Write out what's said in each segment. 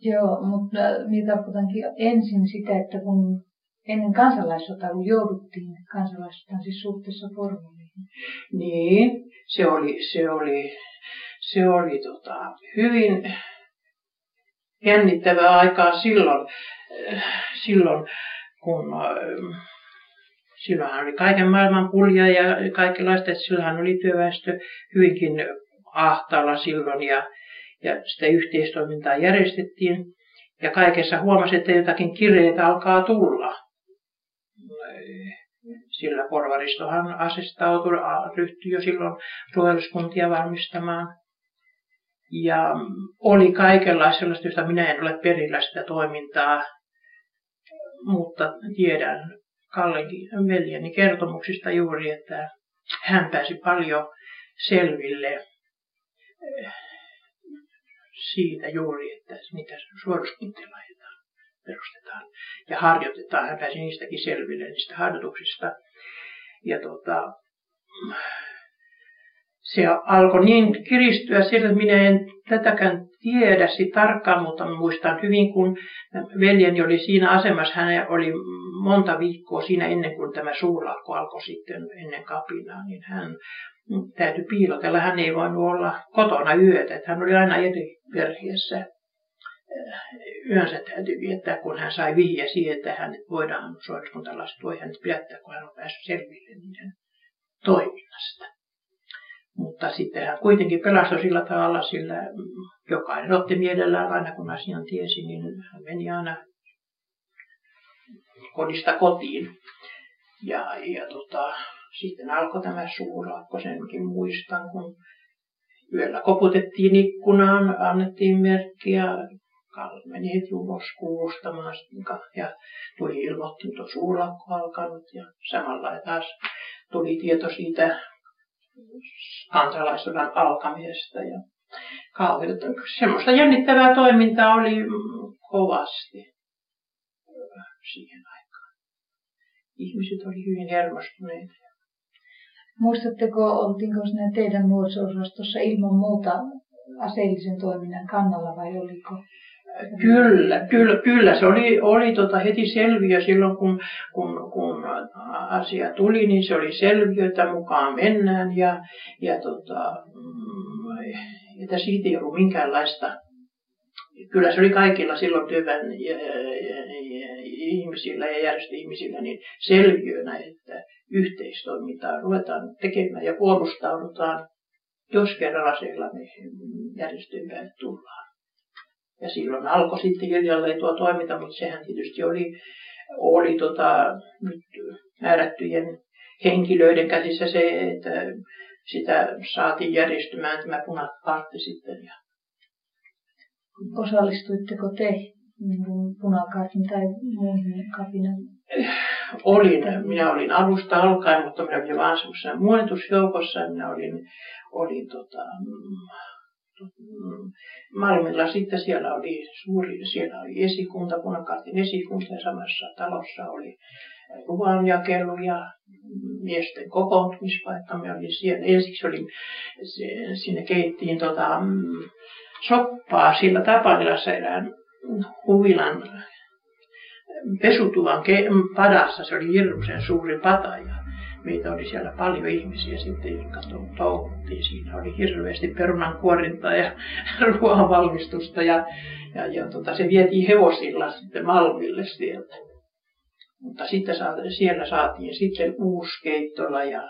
Joo, mutta minä tarkoitankin ensin sitä, että kun ennen kansalaissotaa, kun jouduttiin kansalaissotaan siis suhteessa porvariin. Niin, se oli, se oli, se oli tota, hyvin jännittävää aikaa silloin, silloin kun silloinhan oli kaiken maailman pulja ja kaikenlaista, että silloinhan oli työväestö hyvinkin ahtaalla silloin ja, ja sitä yhteistoimintaa järjestettiin. Ja kaikessa huomasi, että jotakin kireitä alkaa tulla. Sillä porvaristohan asestautui, ryhtyi jo silloin suojeluskuntia valmistamaan. Ja oli kaikenlaista sellaista, josta minä en ole perillä sitä toimintaa, mutta tiedän Kallenkin veljeni kertomuksista juuri, että hän pääsi paljon selville siitä juuri, että niitä laitetaan, perustetaan ja harjoitetaan. Hän pääsi niistäkin selville, niistä harjoituksista. Ja tota, se alkoi niin kiristyä sillä, että minä en tätäkään tiedä tarkkaan, mutta muistan hyvin, kun veljeni oli siinä asemassa, hän oli monta viikkoa siinä ennen kuin tämä suurlakko alkoi sitten ennen kapinaa, niin hän täytyi piilotella. Hän ei voinut olla kotona yötä, että hän oli aina eri perheessä. Yönsä täytyy viettää, kun hän sai vihje siihen, että hän voidaan suoriskuntalaiset voi hänet pidättää, kun hän on päässyt selville niiden toiminnasta. Mutta sitten hän kuitenkin pelastui sillä tavalla, sillä jokainen otti mielellään aina kun asian tiesi, niin hän meni aina kodista kotiin. Ja, ja tota, sitten alkoi tämä suurlakko, senkin muistan, kun yöllä koputettiin ikkunaan, annettiin merkkiä, Kalle meni heti ulos kuulustamaan ja tuli ilmoitti, että on suurlakko alkanut ja samalla taas tuli tieto siitä kansalaisuuden alkamisesta ja kauheita. Semmoista jännittävää toimintaa oli kovasti siihen aikaan. Ihmiset oli hyvin hermostuneita. Muistatteko, oltiinko sinne teidän nuoriso ilman muuta aseellisen toiminnan kannalla vai oliko? Kyllä, kyllä, kyllä. Se oli, oli tota heti selviö silloin, kun, kun, kun asia tuli, niin se oli selviö, että mukaan mennään ja, ja tota, mm, että siitä ei ollut minkäänlaista. Kyllä se oli kaikilla silloin työväen ihmisillä ja järjestöihmisillä niin selviönä, että yhteistoimintaa ruvetaan tekemään ja puolustaudutaan, jos kerran aseilla päälle tullaan. Ja silloin alkoi sitten hiljalleen tuo toiminta, mutta sehän tietysti oli, oli tota, nyt määrättyjen henkilöiden käsissä se, että sitä saatiin järjestymään tämä punakartti sitten. Ja... Osallistuitteko te niin punakartin tai muihin kapinan? Olin. Minä olin alusta alkaen, mutta minä olin vain semmoisessa muonetusjoukossa. Minä olin, olin tota, Malmilla sitten siellä oli suuri, siellä oli esikunta, punakartin esikunta ja samassa talossa oli ruoanjakelu ja miesten kokoontumispaikka. Me olin siellä. Ensiksi oli, sinne keittiin tota, soppaa sillä Tapanilassa erään huvilan pesutuvan padassa. Se oli hirmuisen suuri pata ja meitä oli siellä paljon ihmisiä sitten, jotka touhuttiin. Siinä oli hirveästi perunan kuorintaa ja ruoan valmistusta ja, ja, ja tota, se vietiin hevosilla sitten Malmille sieltä. Mutta sitten saatiin, siellä saatiin sitten keittola ja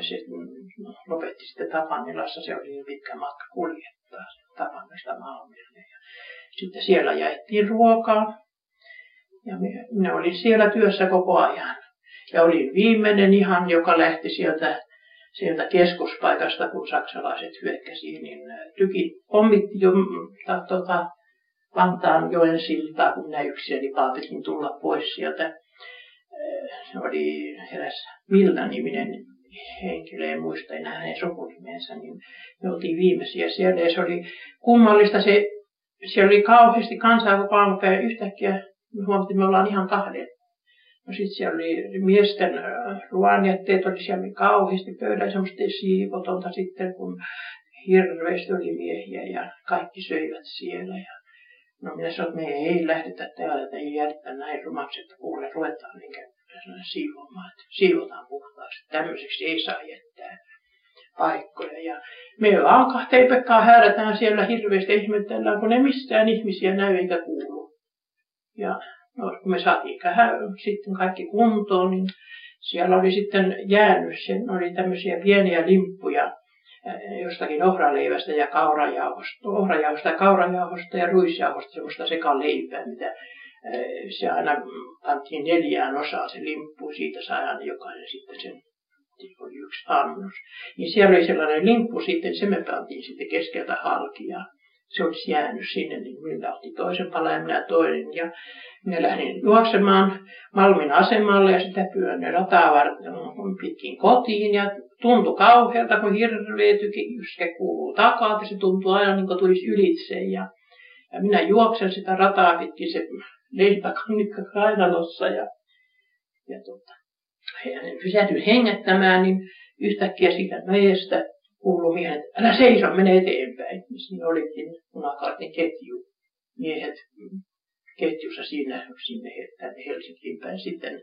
se lopetti sitten Tapanilassa. Se oli pitkä matka kuljettaa Tapanilasta Malmille. Sitten siellä jaettiin ruokaa. Ja minä olin siellä työssä koko ajan. Ja olin viimeinen ihan, joka lähti sieltä, sieltä keskuspaikasta, kun saksalaiset hyökkäsivät, niin äh, tyki pommitti jo ta, tota, Vantaan joen siltaa, kun minä yksinäni paapetin tulla pois sieltä. Äh, se oli eräs Milla-niminen henkilö, en muista enää hänen sukunimensä, niin me oltiin viimeisiä siellä ja se oli kummallista. Se, siellä oli kauheasti kansaa koko yhtäkkiä. Me huomattiin, että me ollaan ihan kahden No sitten siellä oli miesten ruoanjätteet, oli siellä oli kauheasti pöydällä semmoista siivotonta sitten, kun hirveästi oli miehiä ja kaikki söivät siellä. Ja, No minä sanoin, että me ei lähdetä täällä, että ei jäädä näin rumaksi, että kuule, ruvetaan niin siivoamaan, että siivotaan puhtaaksi. Tämmöiseksi ei saa jättää paikkoja. Ja me vaan kahteen pekkaan häärätään siellä hirveästi ihmetellään, kun ne mistään ihmisiä näy eikä kuulu. Ja no, kun me saatiin sitten kaikki kuntoon, niin siellä oli sitten jäänyt, sen oli tämmöisiä pieniä limppuja jostakin ohraleivästä ja kaurajauhosta, ohrajauhosta ja kaurajauhosta ja ruisjauhosta, semmoista sekaleipää, mitä se aina pantiin neljään osaan se limppu, siitä sai aina jokainen sitten sen oli yksi annos. Niin siellä oli sellainen limppu sitten, se me pantiin sitten keskeltä halkia. Se olisi jäänyt sinne, niin minä otti toisen palan ja minä toinen. Ja minä lähdin juoksemaan Malmin asemalle ja sitä pyönne rataa varten pitkin kotiin. Ja tuntui kauhealta, kun hirveä tykijyskä kuuluu takaa, se tuntui aina niin kuin tulisi ylitse. Ja, ja minä juoksen sitä rataa pitkin se leipäkannikka kainalossa ja, ja tota, pysähdyin hengettämään, niin yhtäkkiä siitä mäestä kuului miehet, älä seiso, mene eteenpäin. Siinä olikin punakartin ketju. Miehet ketjussa siinä, sinne tänne Helsinkiin päin sitten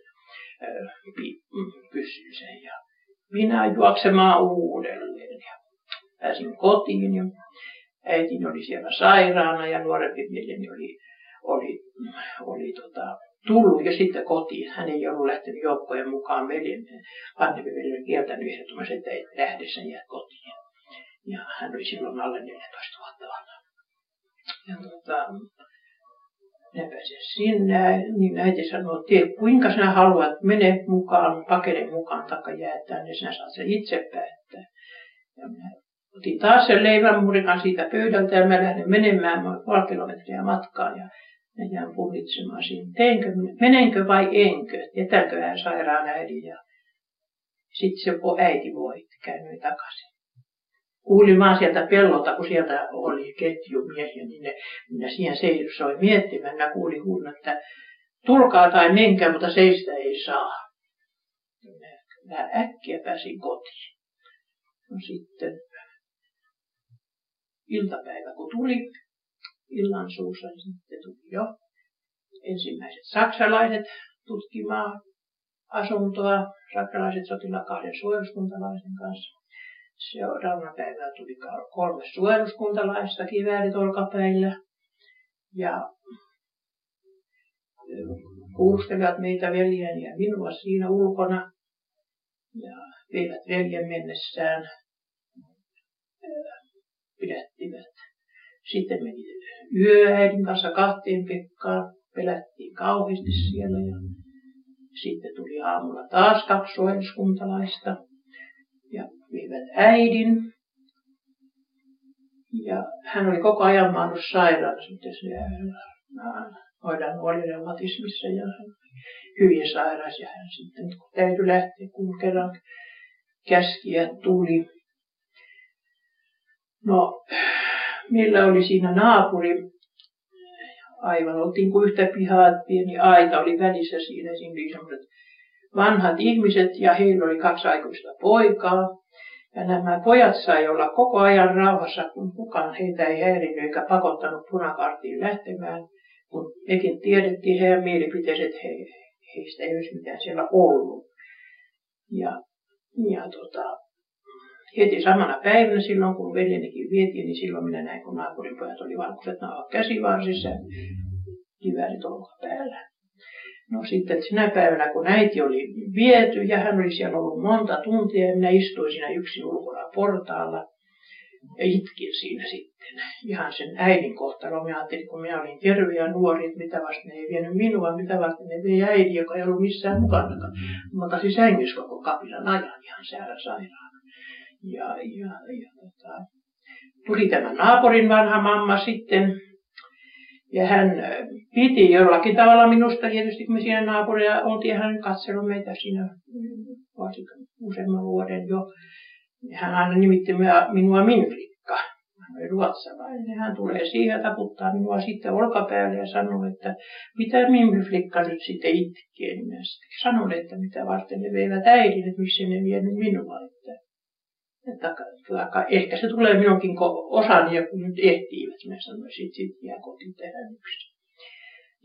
pysyin sen. Ja minä juoksemaan uudelleen. Ja pääsin kotiin ja äitini oli siellä sairaana ja nuorempi mieheni oli, oli, oli tota, tullut jo sitten kotiin. Hän ei ollut lähtenyt joukkojen mukaan veljen, vanhempi veli oli kieltänyt ehdottomasti, että ei lähde sen jää kotiin. Ja hän oli silloin alle 14 vuotta vanha. Ja tota, minä pääsin sinne, niin äiti sanoi, että kuinka sinä haluat, mene mukaan, pakene mukaan, taikka jää tänne, sinä saat sen itse päättää. Ja minä otin taas sen leivän murikan siitä pöydältä ja mä lähdin menemään noin puoli kilometriä matkaa. Ja ja jään punnitsemaan siinä, teinkö, menenkö vai enkö, jätänkö hän sairaan äidin ja sitten se äiti voitti, käännyin takaisin. Kuulin vaan sieltä pellolta, kun sieltä oli ketjumiehiä, niin ne, minä siihen seisoin miettimään. Mä kuulin huudon, että tulkaa tai menkää, mutta seistä ei saa. Mä äkkiä pääsin kotiin. No sitten iltapäivä kun tuli, illan suussa, niin sitten tuli jo ensimmäiset saksalaiset tutkimaan asuntoa, saksalaiset sotilla kahden suojeluskuntalaisen kanssa. Seuraavana päivänä tuli kolme suojeluskuntalaista kiväärit olkapäillä. Ja kuulustelivat meitä veljeni ja minua siinä ulkona. Ja veivät veljen mennessään, pidättivät. Sitten meni yöäidin kanssa kahteen Pekkaan, pelättiin kauheasti siellä ja sitten tuli aamulla taas kaksi suojeluskuntalaista ja viivät äidin. Ja hän oli koko ajan maannut sairaalassa, mutta se hoidan oli reumatismissa ja hyvin sairas ja hän sitten kun täytyi lähteä, kun kerran käskiä tuli. No, meillä oli siinä naapuri, aivan oltiin kuin yhtä pihaa, pieni aita oli välissä siinä, siinä oli sellaiset vanhat ihmiset ja heillä oli kaksi aikuista poikaa. Ja nämä pojat sai olla koko ajan rauhassa, kun kukaan heitä ei häirinnyt eikä pakottanut punakarttiin lähtemään. Kun mekin tiedettiin heidän mielipiteet, että he, heistä ei olisi mitään siellä ollut. Ja, ja tota, heti samana päivänä silloin, kun veljenikin vietiin, niin silloin minä näin, kun naapurin pojat oli valkoiset nauhat käsivarsissa kiväärit päällä. No sitten sinä päivänä, kun äiti oli viety ja hän oli siellä ollut monta tuntia ja minä istuin siinä yksin ulkona portaalla ja itkin siinä sitten. Ihan sen äidin kohtalo. Minä ajattelin, kun minä olin terve ja nuori, että mitä vasta ne ei vienyt minua, mitä vasta ne vei äiti, joka ei ollut missään mukana. Mä otasin sängyssä koko kapilan ajan ihan säällä sairaana. Ja, ja, ja tota, tuli tämä naapurin vanha mamma sitten ja hän piti jollakin tavalla minusta, tietysti kun me siinä naapuria oltiin, hän katsellut meitä siinä varsin useamman vuoden jo. Hän aina nimitti minua Minflikka. Hän oli ruotsalainen. Hän tulee siihen taputtaa minua sitten olkapäälle ja sanoo, että mitä Minflikka nyt sitten itkee. Niin sanon, että mitä varten ne veivät äidin, että missä ne vienyt minua. Että että, että ehkä se tulee minunkin osani, ja kun nyt ehtiivät, mä sanoin, sit, sit jää kotiin tehdä yksin.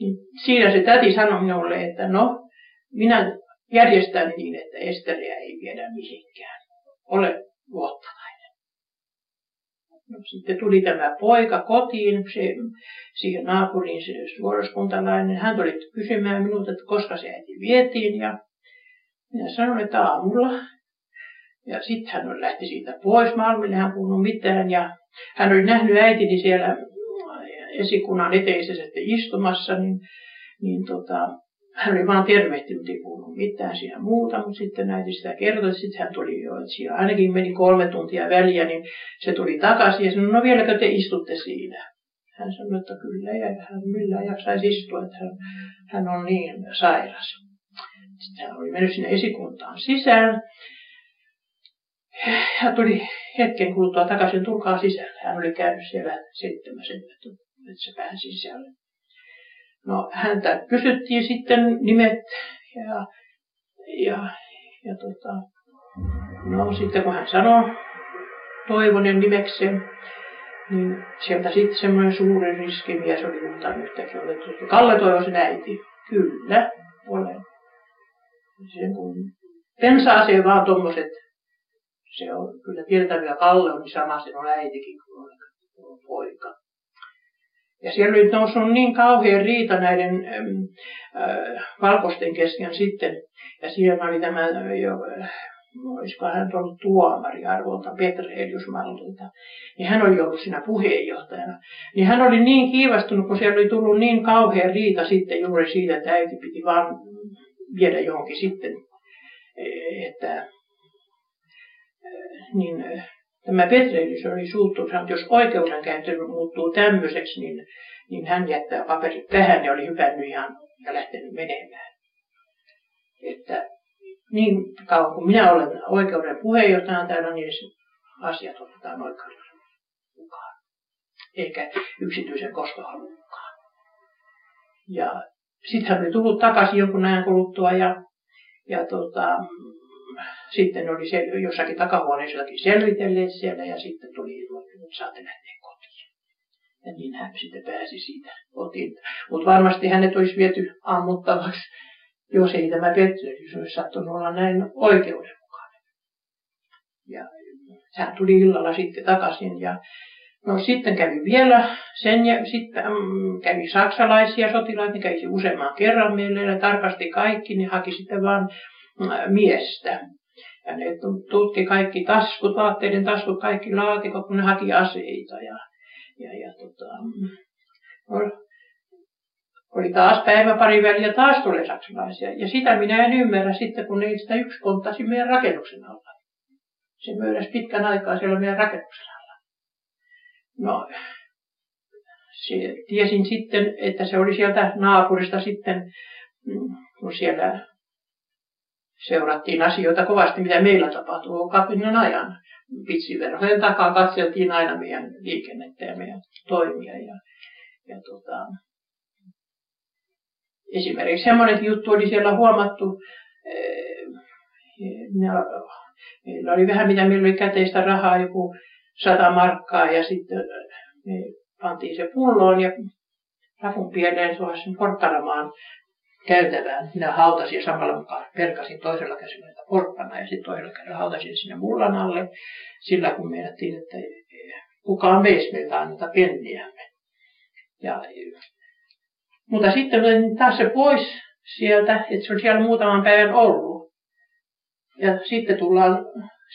Niin siinä se täti sanoi minulle, että no, minä järjestän niin, että Esteriä ei viedä mihinkään. Ole luottavainen. No, sitten tuli tämä poika kotiin, se, siihen naapuriin se suoraskuntalainen. Hän tuli kysymään minulta, että koska se äiti vietiin. Ja minä sanoin, että aamulla. Ja sitten hän lähti siitä pois Malmille, hän puhunut mitään. Ja hän oli nähnyt äitini siellä esikunnan eteisessä istumassa, niin, niin tota, hän oli vaan tervehtinyt, ei puhunut mitään siinä muuta, mutta sitten äiti sitä kertoi, sitten hän tuli jo, että siinä ainakin meni kolme tuntia väliä, niin se tuli takaisin ja sanoi, no vieläkö te istutte siinä? Hän sanoi, että kyllä, ja hän millään jaksaisi istua, että hän, hän on niin sairas. Sitten hän oli mennyt sinne esikuntaan sisään. Ja tuli hetken kuluttua takaisin, tulkaa sisälle. Hän oli käynyt siellä seitsemäsen, että se sisälle. No häntä kysyttiin sitten nimet ja, ja, ja tota, no sitten kun hän sanoi Toivonen nimekseen, niin sieltä sitten semmoinen suuri riskimies oli mutta yhtäkkiä otettu. Kalle Toivosen äiti. Kyllä, olen. Sen kun pensaaseen vaan tuommoiset, se on kyllä tietäviä Kalle on, niin sama sen on äitikin kuin on poika. Ja siellä oli noussut niin kauhean riita näiden äh, valkoisten kesken sitten. Ja siellä oli tämä, jo, olisiko hän ollut tuomari arvolta, Petrelius Mallilta. Niin hän oli ollut siinä puheenjohtajana. Niin hän oli niin kiivastunut, kun siellä oli tullut niin kauhean riita sitten juuri siitä, että äiti piti vaan viedä johonkin sitten. Että, niin Tämä Petrelius oli suuttunut, että jos oikeudenkäynti muuttuu tämmöiseksi, niin, niin hän jättää paperit tähän ja oli hypännyt ihan ja lähtenyt menemään. Että niin kauan kuin minä olen oikeuden puheenjohtajana täällä, niin asiat otetaan oikeudella mukaan. Eikä yksityisen kostohalun mukaan. Ja sitten hän oli tullut takaisin jonkun ajan kuluttua ja, ja tota, sitten oli se jossakin takahuoneessa jotakin selvitelleet siellä ja sitten tuli että saatte lähteä kotiin. Ja niin hän sitten pääsi siitä kotiin. Mutta varmasti hänet olisi viety ammuttavaksi, jos ei tämä Petrelius olisi sattunut olla näin oikeudenmukainen. Ja hän tuli illalla sitten takaisin ja No sitten kävi vielä sen ja sitten mm, kävi saksalaisia sotilaita, ne kävi useamman kerran meille ja tarkasti kaikki, niin haki sitten vaan miestä. Ja ne tutki kaikki taskut, vaatteiden taskut, kaikki laatikot, kun ne haki aseita. Ja, ja, ja tota, oli taas päivä pari väliä, taas tulee saksalaisia. Ja sitä minä en ymmärrä sitten, kun ne sitä yksi konttasi meidän rakennuksen alla. Se myödäs pitkän aikaa siellä meidän rakennuksen alla. No, se, tiesin sitten, että se oli sieltä naapurista sitten, mm, kun siellä seurattiin asioita kovasti, mitä meillä tapahtuu kapinan ajan. Pitsiverhojen takaa katseltiin aina meidän liikennettä ja meidän toimia. Ja, ja tota, esimerkiksi semmoinen juttu oli siellä huomattu, eh, meillä oli vähän mitä meillä oli käteistä rahaa, joku sata markkaa ja sitten me pantiin se pulloon ja rapun pieleen suosin porkkaramaan käytävään. Minä hautasin ja samalla mukaan perkasin toisella käsillä porkkana ja sitten toisella kädellä hautasin sinne mullan alle. Sillä kun meinattiin, että kukaan veisi meiltä anneta penniämme. Ja, mutta sitten olin taas se pois sieltä, että se on siellä muutaman päivän ollut. Ja sitten tullaan,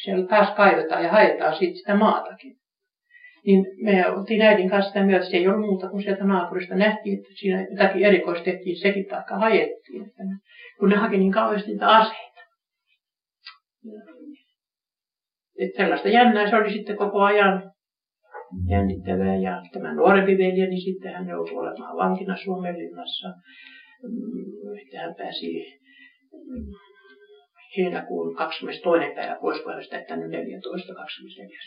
siellä taas kaivetaan ja haetaan sitten sitä maatakin niin me oltiin äidin kanssa sitä myötä, se ei ollut muuta kuin sieltä naapurista nähtiin, että siinä jotakin erikoista tehtiin, sekin taikka hajettiin, että ne, kun ne haki niin kauheasti niitä aseita. Että sellaista jännää se oli sitten koko ajan jännittävää. Ja tämä nuorempi veljeni niin sitten hän joutui olemaan vankina Suomenlinnassa. Mm, hän pääsi mm, heinäkuun 22. päivä pois, kun hän täyttänyt 14. 24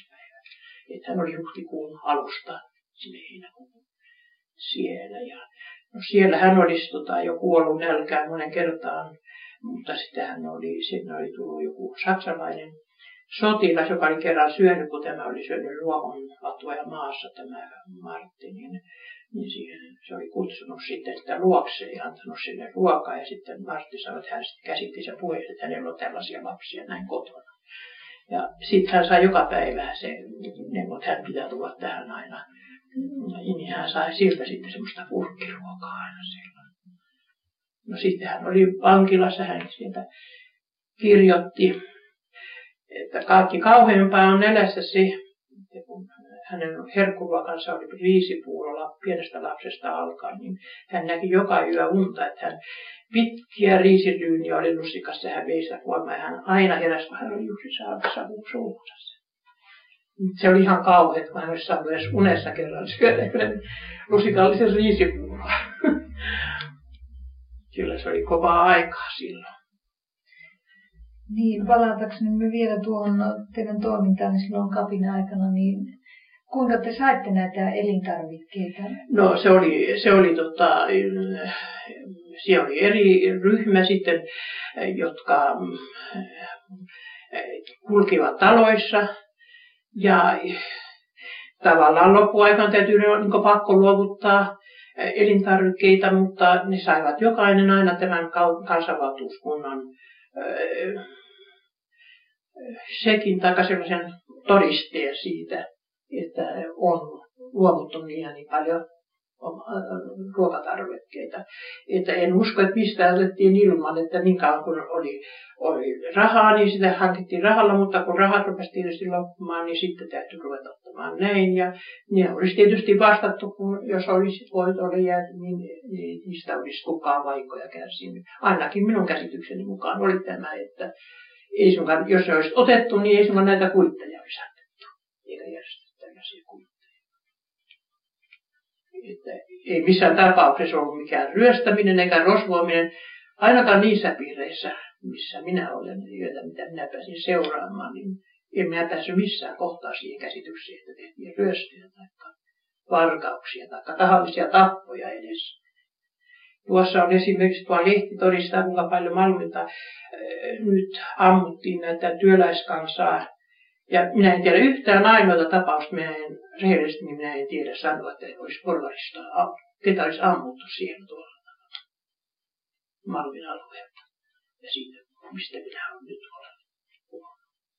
että hän oli huhtikuun alusta sinne heinäkuun siellä. Ja, no siellä hän olisi tota, jo kuollut nälkään monen kertaan, mutta sitten hän oli, sinne oli tullut joku saksalainen sotilas, joka oli kerran syönyt, kun tämä oli syönyt ruohonlatuja maassa, tämä Martti, niin, siihen, se oli kutsunut sitten sitä luokseen ja antanut sille ruokaa. Ja sitten Martti sanoi, että hän sitten käsitti se puheen, että hänellä on tällaisia lapsia näin kotona. Ja sitten hän sai joka päivä se, että hän pitää tulla tähän aina. Niin hän sai siltä sitten semmoista purkkiruokaa aina silloin. No sitten hän oli vankilassa, hän sieltä kirjoitti että kaikki kauheampaa on elässä se, että kun hänen herkkuruokansa oli viisi puurolla pienestä lapsesta alkaen, niin hän näki joka yö unta, että hän pitkiä riisilyyniä oli lusikassa ja hän vei sitä kuolemaan ja hän aina heräsi, kun hän oli juuri saanut savun. Se oli ihan kauheat, kun hän olisi saanut edes unessa kerran syödä lusikallisen riisipuuroa. Kyllä se oli kovaa aikaa silloin. Niin, palatakseni me vielä tuohon teidän toimintaan niin silloin kapin aikana, niin kuinka te saitte näitä elintarvikkeita? No se oli, se oli tota, siellä oli eri ryhmä sitten, jotka kulkivat taloissa ja tavallaan loppuaikaan täytyy niin pakko luovuttaa elintarvikkeita, mutta ne saivat jokainen aina tämän kansanvaltuuskunnan sekin tai sellaisen todisteen siitä, että on luovuttu ja niin paljon ruokatarvikkeita. Että en usko, että mistä otettiin ilman, että niin kauan kun oli, oli rahaa, niin sitä hankittiin rahalla, mutta kun rahat rupesi tietysti loppumaan, niin sitten täytyy ruveta ottamaan näin. Ja ne olisi tietysti vastattu, kun jos olisi voit oli jäänyt, niin, niin niistä olisi kukaan vaikoja kärsinyt. Ainakin minun käsitykseni mukaan oli tämä, että ei sunkaan, jos se olisi otettu, niin ei sulla näitä kuitteja olisi annettu, eikä järjestetty tällaisia kuitteja. Että ei missään tapauksessa ollut mikään ryöstäminen eikä rosvoaminen, ainakaan niissä piireissä, missä minä olen, joita mitä minä pääsin seuraamaan, niin en minä päässyt missään kohtaa siihen käsitykseen, että tehtiin ryöstöjä tai varkauksia tai tahallisia tappoja edes. Tuossa on esimerkiksi tuo lehti todistaa, kuinka paljon Malmilta nyt ammuttiin näitä työläiskansaa. Ja minä en tiedä yhtään ainoita tapausta, minä en rehellisesti niin minä en tiedä sanoa, että olisi porvarista, ketä olisi ammuttu siellä tuolla Malmin alueelta. Ja siitä, mistä minä olen nyt olen